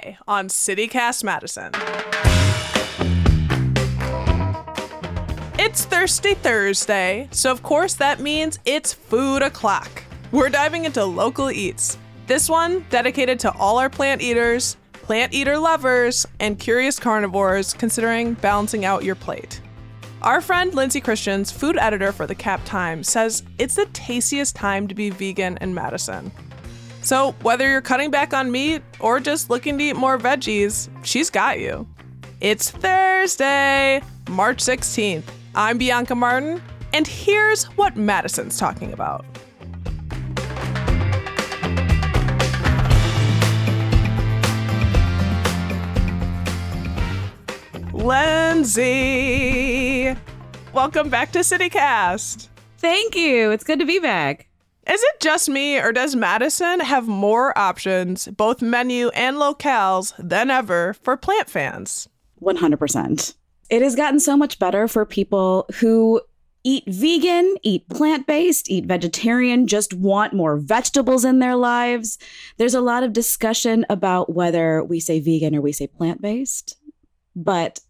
today on CityCast Madison. It's Thirsty Thursday, so of course that means it's food o'clock. We're diving into local eats. This one dedicated to all our plant eaters, plant eater lovers, and curious carnivores considering balancing out your plate. Our friend Lindsay Christians, food editor for the Cap Times, says it's the tastiest time to be vegan in Madison. So, whether you're cutting back on meat or just looking to eat more veggies, she's got you. It's Thursday, March 16th. I'm Bianca Martin, and here's what Madison's talking about. Lindsay, welcome back to CityCast. Thank you. It's good to be back. Is it just me, or does Madison have more options, both menu and locales, than ever for plant fans? 100%. It has gotten so much better for people who eat vegan, eat plant based, eat vegetarian, just want more vegetables in their lives. There's a lot of discussion about whether we say vegan or we say plant based, but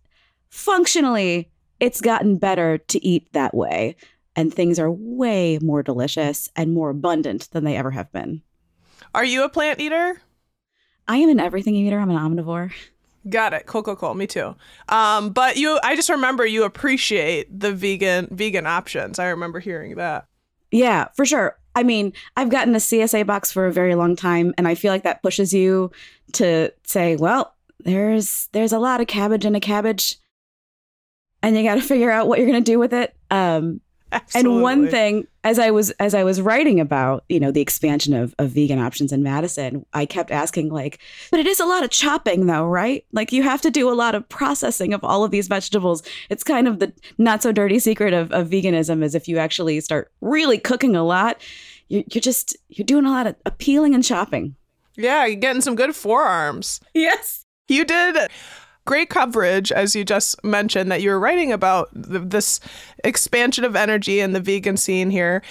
functionally, it's gotten better to eat that way and things are way more delicious and more abundant than they ever have been. Are you a plant eater? I am an everything eater. I'm an omnivore. Got it. Cool, cool, cool. Me too. Um, but you, I just remember you appreciate the vegan vegan options. I remember hearing that. Yeah, for sure. I mean, I've gotten a CSA box for a very long time, and I feel like that pushes you to say, well, there's there's a lot of cabbage in a cabbage, and you got to figure out what you're gonna do with it. Um, Absolutely. And one thing, as I was as I was writing about, you know, the expansion of, of vegan options in Madison, I kept asking like, but it is a lot of chopping though, right? Like you have to do a lot of processing of all of these vegetables. It's kind of the not so dirty secret of, of veganism is if you actually start really cooking a lot, you're, you're just you're doing a lot of peeling and chopping. Yeah, you're getting some good forearms. Yes. You did great coverage, as you just mentioned, that you were writing about th- this expansion of energy in the vegan scene here.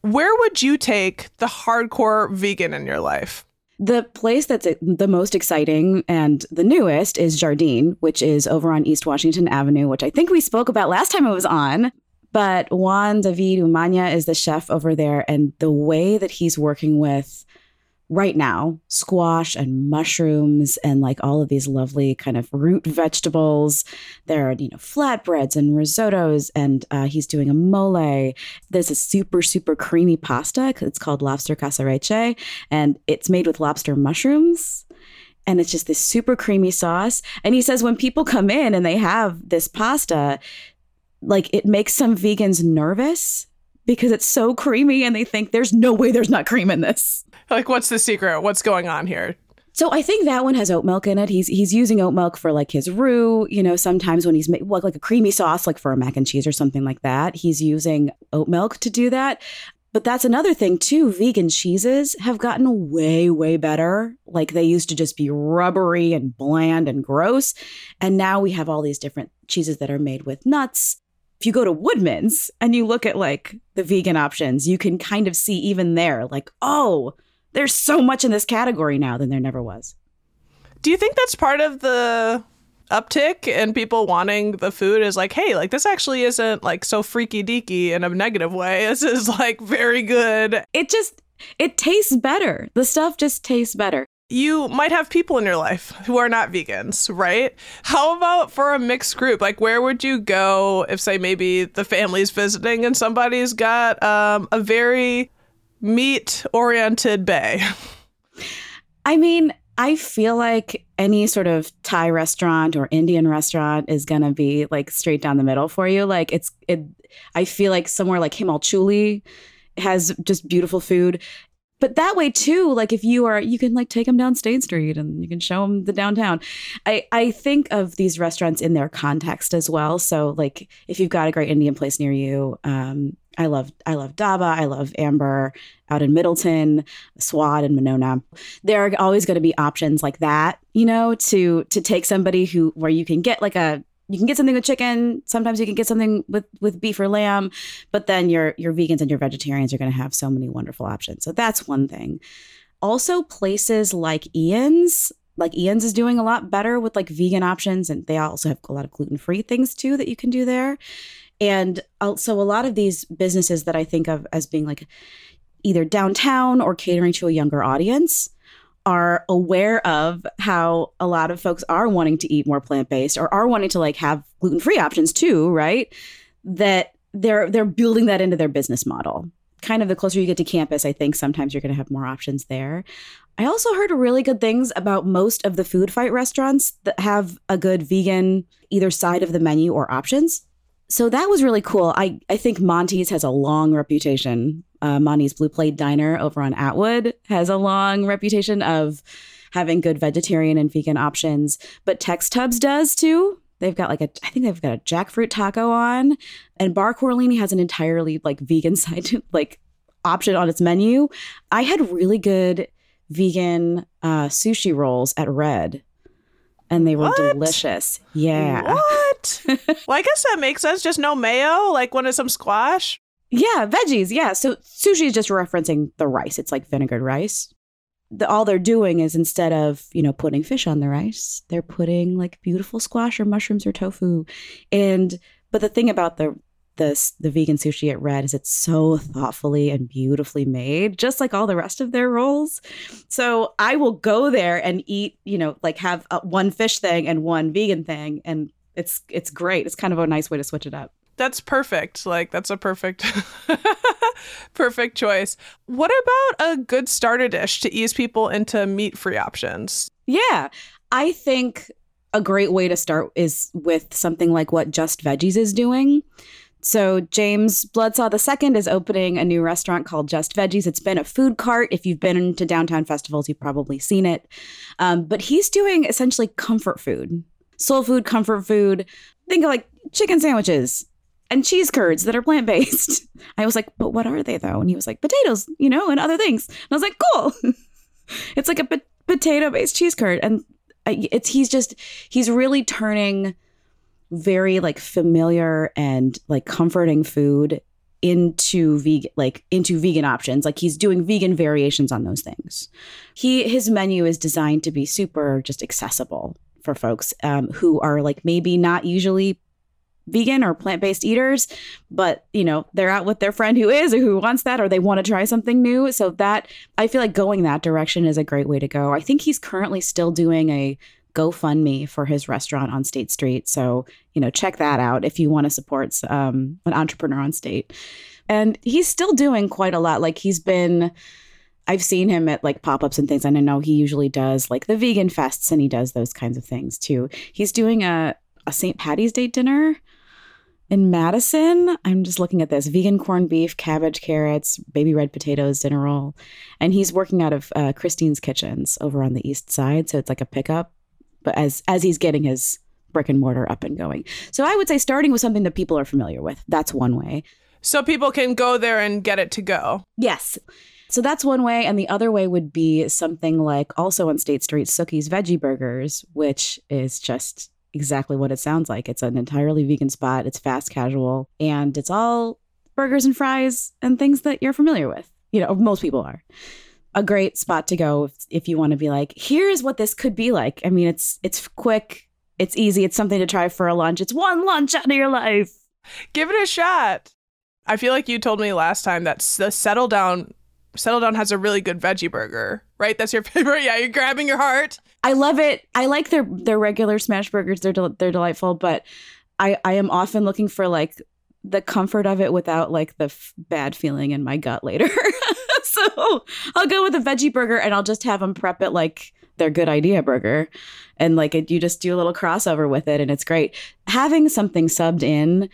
Where would you take the hardcore vegan in your life? The place that's the most exciting and the newest is Jardin, which is over on East Washington Avenue, which I think we spoke about last time I was on. But Juan David Umania is the chef over there, and the way that he's working with right now squash and mushrooms and like all of these lovely kind of root vegetables. There are you know flatbreads and risottos and uh, he's doing a mole. There's a super super creamy pasta it's called lobster casarecce and it's made with lobster mushrooms. And it's just this super creamy sauce. And he says when people come in and they have this pasta like it makes some vegans nervous because it's so creamy and they think there's no way there's not cream in this. Like, what's the secret? What's going on here? So I think that one has oat milk in it. He's he's using oat milk for like his roux. You know, sometimes when he's make, like like a creamy sauce, like for a mac and cheese or something like that, he's using oat milk to do that. But that's another thing too. Vegan cheeses have gotten way way better. Like they used to just be rubbery and bland and gross, and now we have all these different cheeses that are made with nuts if you go to Woodman's and you look at like the vegan options, you can kind of see even there, like, oh, there's so much in this category now than there never was. Do you think that's part of the uptick and people wanting the food is like, hey, like this actually isn't like so freaky deaky in a negative way. This is like very good. It just it tastes better. The stuff just tastes better you might have people in your life who are not vegans, right? How about for a mixed group? Like, where would you go if, say, maybe the family's visiting and somebody's got um, a very meat oriented bay? I mean, I feel like any sort of Thai restaurant or Indian restaurant is to be like straight down the middle for you. Like, it's, it, I feel like somewhere like Himal Chuli has just beautiful food but that way too like if you are you can like take them down state street and you can show them the downtown. I i think of these restaurants in their context as well. So like if you've got a great indian place near you um i love i love dhaba i love amber out in middleton swad and monona. There are always going to be options like that you know to to take somebody who where you can get like a you can get something with chicken. Sometimes you can get something with with beef or lamb but then your your vegans and your vegetarians are going to have so many wonderful options. So that's one thing. Also places like ian's like Ian's is doing a lot better with like vegan options, and they also have a lot of gluten free things too that you can do there. And also, a lot of these businesses that I think of as being like either downtown or catering to a younger audience are aware of how a lot of folks are wanting to eat more plant-based or are wanting to like have gluten-free options too, right? That they're they're building that into their business model. Kind of the closer you get to campus, I think sometimes you're going to have more options there. I also heard really good things about most of the food fight restaurants that have a good vegan either side of the menu or options. So that was really cool. I, I think Monty's has a long reputation. Uh, Monty's Blue Plate Diner over on Atwood has a long reputation of having good vegetarian and vegan options, but Tex Tubb's does too. They've got like a, I think they've got a jackfruit taco on, and Bar Corleone has an entirely like vegan side to, like option on its menu. I had really good vegan uh, sushi rolls at Red and they were what? delicious. Yeah. What? well, I guess that makes sense. Just no mayo, like one of some squash. Yeah, veggies. Yeah. So sushi is just referencing the rice. It's like vinegared rice. The, all they're doing is instead of you know putting fish on the rice, they're putting like beautiful squash or mushrooms or tofu. And but the thing about the this the vegan sushi at Red is it's so thoughtfully and beautifully made, just like all the rest of their rolls. So I will go there and eat, you know, like have a, one fish thing and one vegan thing, and it's it's great. It's kind of a nice way to switch it up. That's perfect. Like that's a perfect perfect choice. What about a good starter dish to ease people into meat-free options? Yeah. I think a great way to start is with something like what JustVeggiez is doing. So James Bloodsaw II is opening a new restaurant called JustVeggiez. It's been a food cart. If you've been to downtown festivals, you've probably seen it. Um, but he's doing essentially comfort food, soul food, comfort food. Think of like chicken sandwiches and cheese curds that are plant based. I was like, but what are they though? And he was like, potatoes, you know, and other things. And I was like, cool. it's like a po- potato based cheese curd, and it's he's just he's really turning very like familiar and like comforting food into vegan like into vegan options like he's doing vegan variations on those things he his menu is designed to be super just accessible for folks um, who are like maybe not usually vegan or plant-based eaters but you know they're out with their friend who is or who wants that or they want to try something new so that i feel like going that direction is a great way to go i think he's currently still doing a GoFundMe for his restaurant on State Street. So, you know, check that out if you want to support um, an entrepreneur on State. And he's still doing quite a lot. Like he's been, I've seen him at like pop ups and things. And I know he usually does like the vegan fests and he does those kinds of things too. He's doing a, a St. Patty's Day dinner in Madison. I'm just looking at this vegan corned beef, cabbage, carrots, baby red potatoes, dinner roll. And he's working out of uh, Christine's Kitchens over on the east side. So it's like a pickup but as as he's getting his brick and mortar up and going. So I would say starting with something that people are familiar with. That's one way. So people can go there and get it to go. Yes. So that's one way. And the other way would be something like also on State Street, Sookie's Veggie Burgers, which is just exactly what it sounds like. It's an entirely vegan spot, it's fast casual, and it's all burgers and fries and things that you're familiar with. You know, most people are a great spot to go if, if you want to be like, here's what this could be like. I mean, it's it's quick, it's easy, it's something to try for a lunch. It's one lunch out of your life. Give it a shot. I feel like you told me last time that the Settle Down Settle Down has a really good veggie burger, right? That's your favorite. Yeah, you're grabbing your heart. I love it. I like their their regular smash burgers. They're del- they're delightful, but I I am often looking for like the comfort of it without like the f- bad feeling in my gut later. so I'll go with a veggie burger and I'll just have them prep it like their good idea burger. And like it, you just do a little crossover with it and it's great. Having something subbed in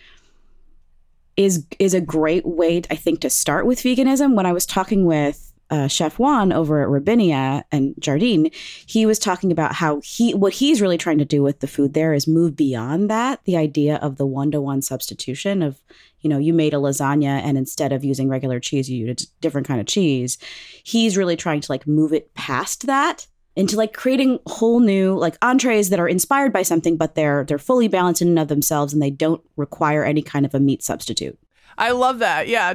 is is a great way I think to start with veganism. When I was talking with uh, Chef Juan over at Robinia and Jardin, he was talking about how he what he's really trying to do with the food there is move beyond that, the idea of the one to one substitution of, you know, you made a lasagna and instead of using regular cheese, you used a different kind of cheese. He's really trying to like move it past that into like creating whole new like entrees that are inspired by something, but they're they're fully balanced in and of themselves and they don't require any kind of a meat substitute. I love that. Yeah.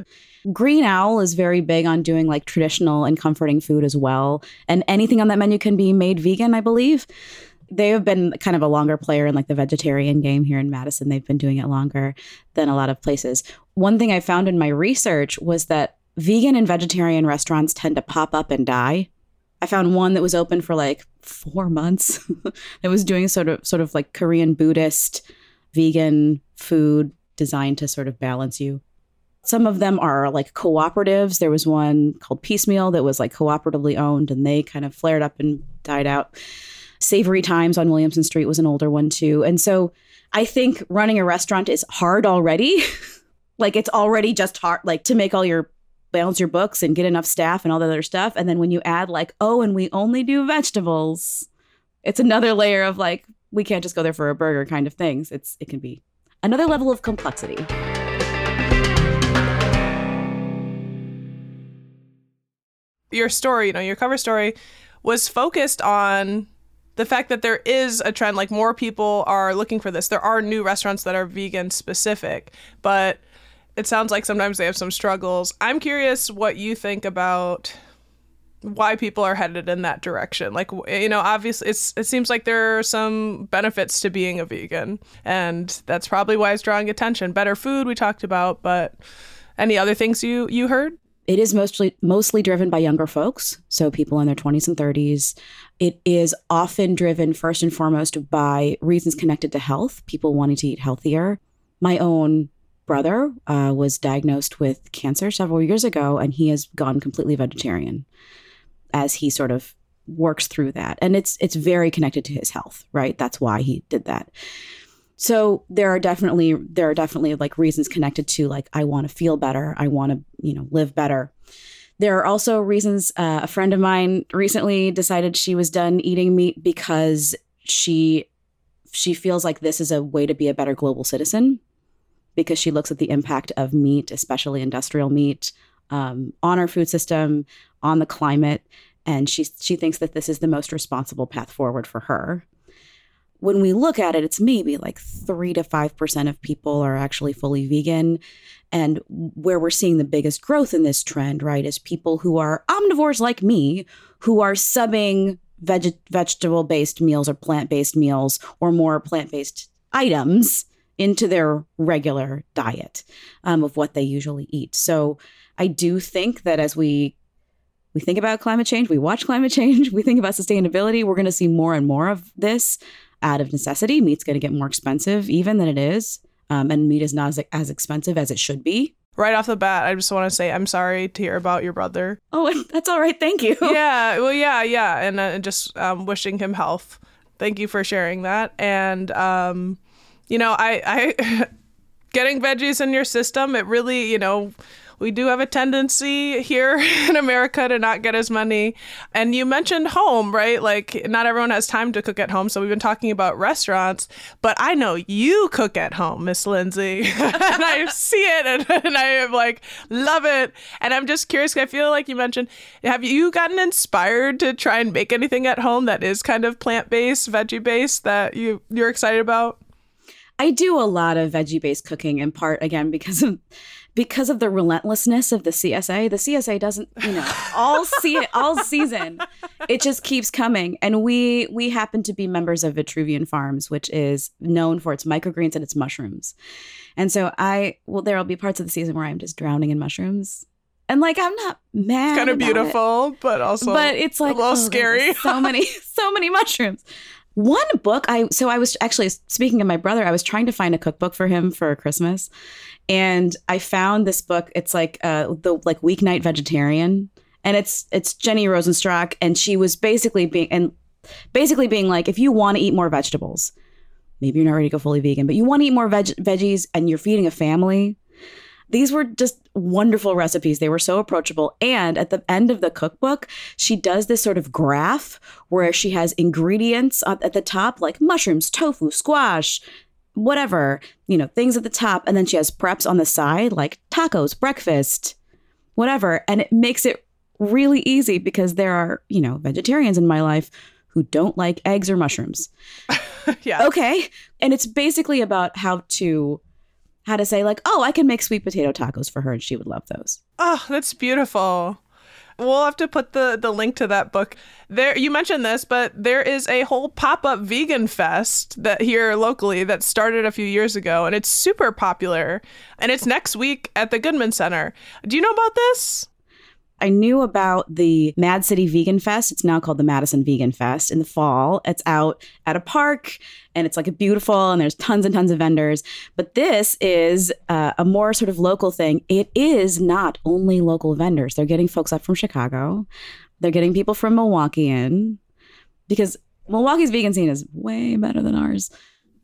Green Owl is very big on doing like traditional and comforting food as well. And anything on that menu can be made vegan, I believe. They have been kind of a longer player in like the vegetarian game here in Madison. They've been doing it longer than a lot of places. One thing I found in my research was that vegan and vegetarian restaurants tend to pop up and die. I found one that was open for like four months. it was doing sort of sort of like Korean Buddhist vegan food designed to sort of balance you. Some of them are like cooperatives. There was one called Piecemeal that was like cooperatively owned and they kind of flared up and died out. Savory Times on Williamson Street was an older one too. And so I think running a restaurant is hard already. like it's already just hard like to make all your balance your books and get enough staff and all that other stuff. And then when you add like, oh, and we only do vegetables, it's another layer of like, we can't just go there for a burger kind of things. It's it can be another level of complexity. Your story, you know, your cover story was focused on the fact that there is a trend like more people are looking for this. There are new restaurants that are vegan specific, but it sounds like sometimes they have some struggles. I'm curious what you think about why people are headed in that direction. Like you know, obviously it's it seems like there are some benefits to being a vegan and that's probably why it's drawing attention. Better food we talked about, but any other things you you heard? It is mostly mostly driven by younger folks, so people in their 20s and 30s. It is often driven first and foremost by reasons connected to health, people wanting to eat healthier. My own brother uh, was diagnosed with cancer several years ago, and he has gone completely vegetarian as he sort of works through that. And it's it's very connected to his health, right? That's why he did that. So there are definitely there are definitely like reasons connected to like I want to feel better, I want to you know live better. There are also reasons. Uh, a friend of mine recently decided she was done eating meat because she she feels like this is a way to be a better global citizen because she looks at the impact of meat, especially industrial meat, um, on our food system, on the climate, and she she thinks that this is the most responsible path forward for her. When we look at it, it's maybe like three to five percent of people are actually fully vegan, and where we're seeing the biggest growth in this trend, right, is people who are omnivores like me, who are subbing veg- vegetable based meals or plant based meals or more plant based items into their regular diet um, of what they usually eat. So I do think that as we we think about climate change, we watch climate change, we think about sustainability, we're going to see more and more of this out of necessity. Meat's going to get more expensive even than it is, um, and meat is not as, as expensive as it should be. Right off the bat, I just want to say I'm sorry to hear about your brother. Oh, that's all right. Thank you. Yeah, well, yeah, yeah, and uh, just um, wishing him health. Thank you for sharing that, and um, you know, I, I getting veggies in your system, it really, you know, we do have a tendency here in America to not get as many. And you mentioned home, right? Like, not everyone has time to cook at home. So we've been talking about restaurants, but I know you cook at home, Miss Lindsay. and I see it and, and I am like, love it. And I'm just curious, I feel like you mentioned, have you gotten inspired to try and make anything at home that is kind of plant based, veggie based that you, you're excited about? I do a lot of veggie based cooking in part again because of because of the relentlessness of the CSA. The CSA doesn't, you know, all see it all season. It just keeps coming. And we we happen to be members of Vitruvian Farms, which is known for its microgreens and its mushrooms. And so I well, there'll be parts of the season where I'm just drowning in mushrooms. And like I'm not mad. It's kind of beautiful, it. but also but it's like a little oh, scary. so many, so many mushrooms. One book I so I was actually speaking of my brother, I was trying to find a cookbook for him for Christmas, and I found this book. It's like uh, the like weeknight vegetarian, and it's it's Jenny Rosenstrach, and she was basically being and basically being like, if you want to eat more vegetables, maybe you're not ready to go fully vegan, but you want to eat more veg- veggies, and you're feeding a family, these were just wonderful recipes. They were so approachable. And at the end of the cookbook, she does this sort of graph where she has ingredients at the top, like mushrooms, tofu, squash, whatever, you know, things at the top. And then she has preps on the side, like tacos, breakfast, whatever. And it makes it really easy because there are, you know, vegetarians in my life who don't like eggs or mushrooms. yeah. Okay. And it's basically about how to had to say, like, oh, I can make sweet potato tacos for her and she would love those. Oh, that's beautiful. We'll have to put the, the link to that book. There you mentioned this, but there is a whole pop-up vegan fest that here locally that started a few years ago and it's super popular. And it's next week at the Goodman Center. Do you know about this? I knew about the Mad City Vegan Fest. It's now called the Madison Vegan Fest in the fall. It's out at a park and it's like a beautiful and there's tons and tons of vendors. But this is uh, a more sort of local thing. It is not only local vendors. They're getting folks up from Chicago. They're getting people from Milwaukee in because Milwaukee's vegan scene is way better than ours.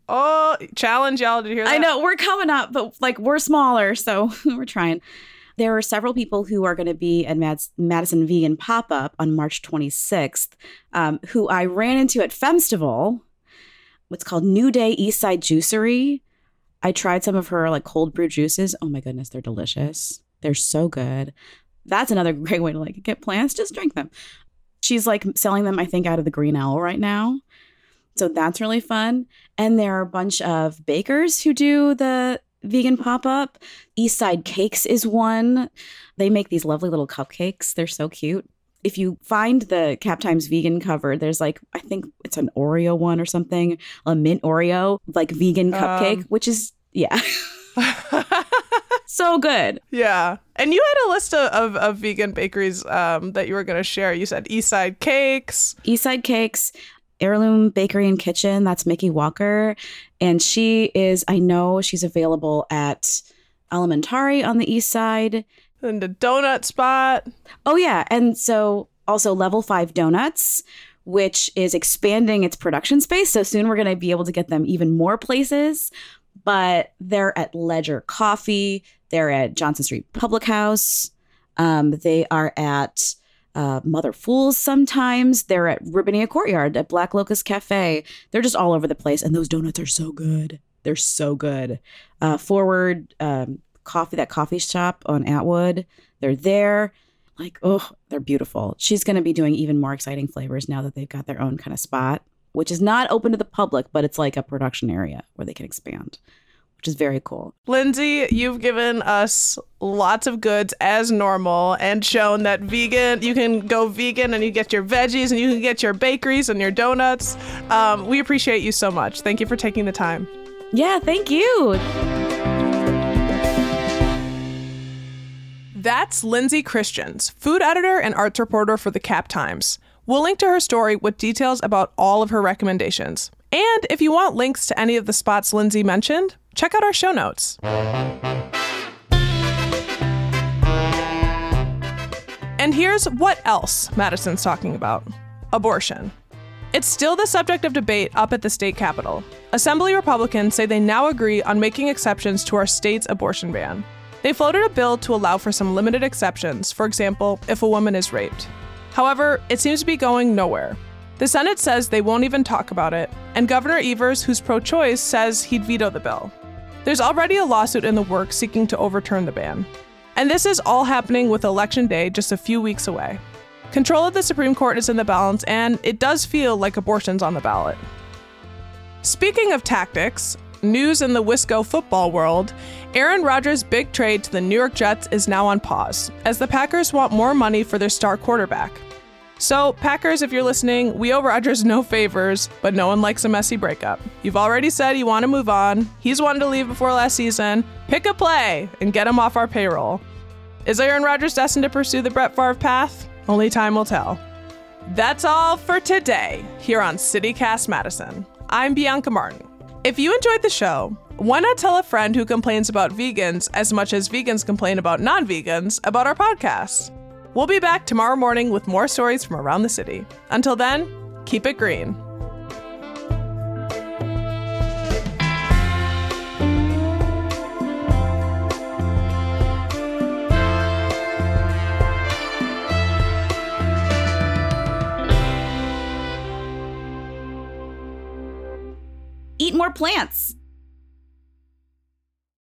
Oh, challenge y'all. to hear that? I know we're coming up, but like we're smaller, so we're trying. There are several people who are going to be at Mad- Madison Vegan Pop Up on March 26th, um, who I ran into at Femstival. What's called New Day Eastside Juicery. I tried some of her like cold brew juices. Oh my goodness, they're delicious. They're so good. That's another great way to like get plants. Just drink them. She's like selling them, I think, out of the Green Owl right now. So that's really fun. And there are a bunch of bakers who do the vegan pop up. Eastside Cakes is one. They make these lovely little cupcakes. They're so cute. If you find the Cap Times vegan cover, there's like, I think it's an Oreo one or something, a mint Oreo, like vegan cupcake, um. which is, yeah. so good. Yeah. And you had a list of, of, of vegan bakeries um, that you were going to share. You said Eastside Cakes. Eastside Cakes. Heirloom Bakery and Kitchen. That's Mickey Walker. And she is, I know she's available at Elementari on the east side. And the donut spot. Oh, yeah. And so also Level 5 Donuts, which is expanding its production space. So soon we're going to be able to get them even more places. But they're at Ledger Coffee, they're at Johnson Street Public House, um, they are at uh, Mother Fools sometimes. They're at Robinia Courtyard, at Black Locust Cafe. They're just all over the place. And those donuts are so good. They're so good. Uh, forward um, coffee, that coffee shop on Atwood, they're there. Like, oh, they're beautiful. She's going to be doing even more exciting flavors now that they've got their own kind of spot, which is not open to the public, but it's like a production area where they can expand which is very cool. Lindsay, you've given us lots of goods as normal and shown that vegan, you can go vegan and you get your veggies and you can get your bakeries and your donuts. Um, we appreciate you so much. Thank you for taking the time. Yeah, thank you. That's Lindsay Christians, food editor and arts reporter for the Cap Times. We'll link to her story with details about all of her recommendations. And if you want links to any of the spots Lindsay mentioned, check out our show notes. And here's what else Madison's talking about abortion. It's still the subject of debate up at the state capitol. Assembly Republicans say they now agree on making exceptions to our state's abortion ban. They floated a bill to allow for some limited exceptions, for example, if a woman is raped. However, it seems to be going nowhere. The Senate says they won't even talk about it, and Governor Evers, who's pro choice, says he'd veto the bill. There's already a lawsuit in the works seeking to overturn the ban. And this is all happening with Election Day just a few weeks away. Control of the Supreme Court is in the balance, and it does feel like abortion's on the ballot. Speaking of tactics, news in the Wisco football world, Aaron Rodgers' big trade to the New York Jets is now on pause, as the Packers want more money for their star quarterback. So, Packers, if you're listening, we owe Rodgers no favors, but no one likes a messy breakup. You've already said you want to move on. He's wanted to leave before last season. Pick a play and get him off our payroll. Is Aaron Rodgers destined to pursue the Brett Favre path? Only time will tell. That's all for today here on CityCast Madison. I'm Bianca Martin. If you enjoyed the show, why not tell a friend who complains about vegans as much as vegans complain about non vegans about our podcast? We'll be back tomorrow morning with more stories from around the city. Until then, keep it green. Eat more plants.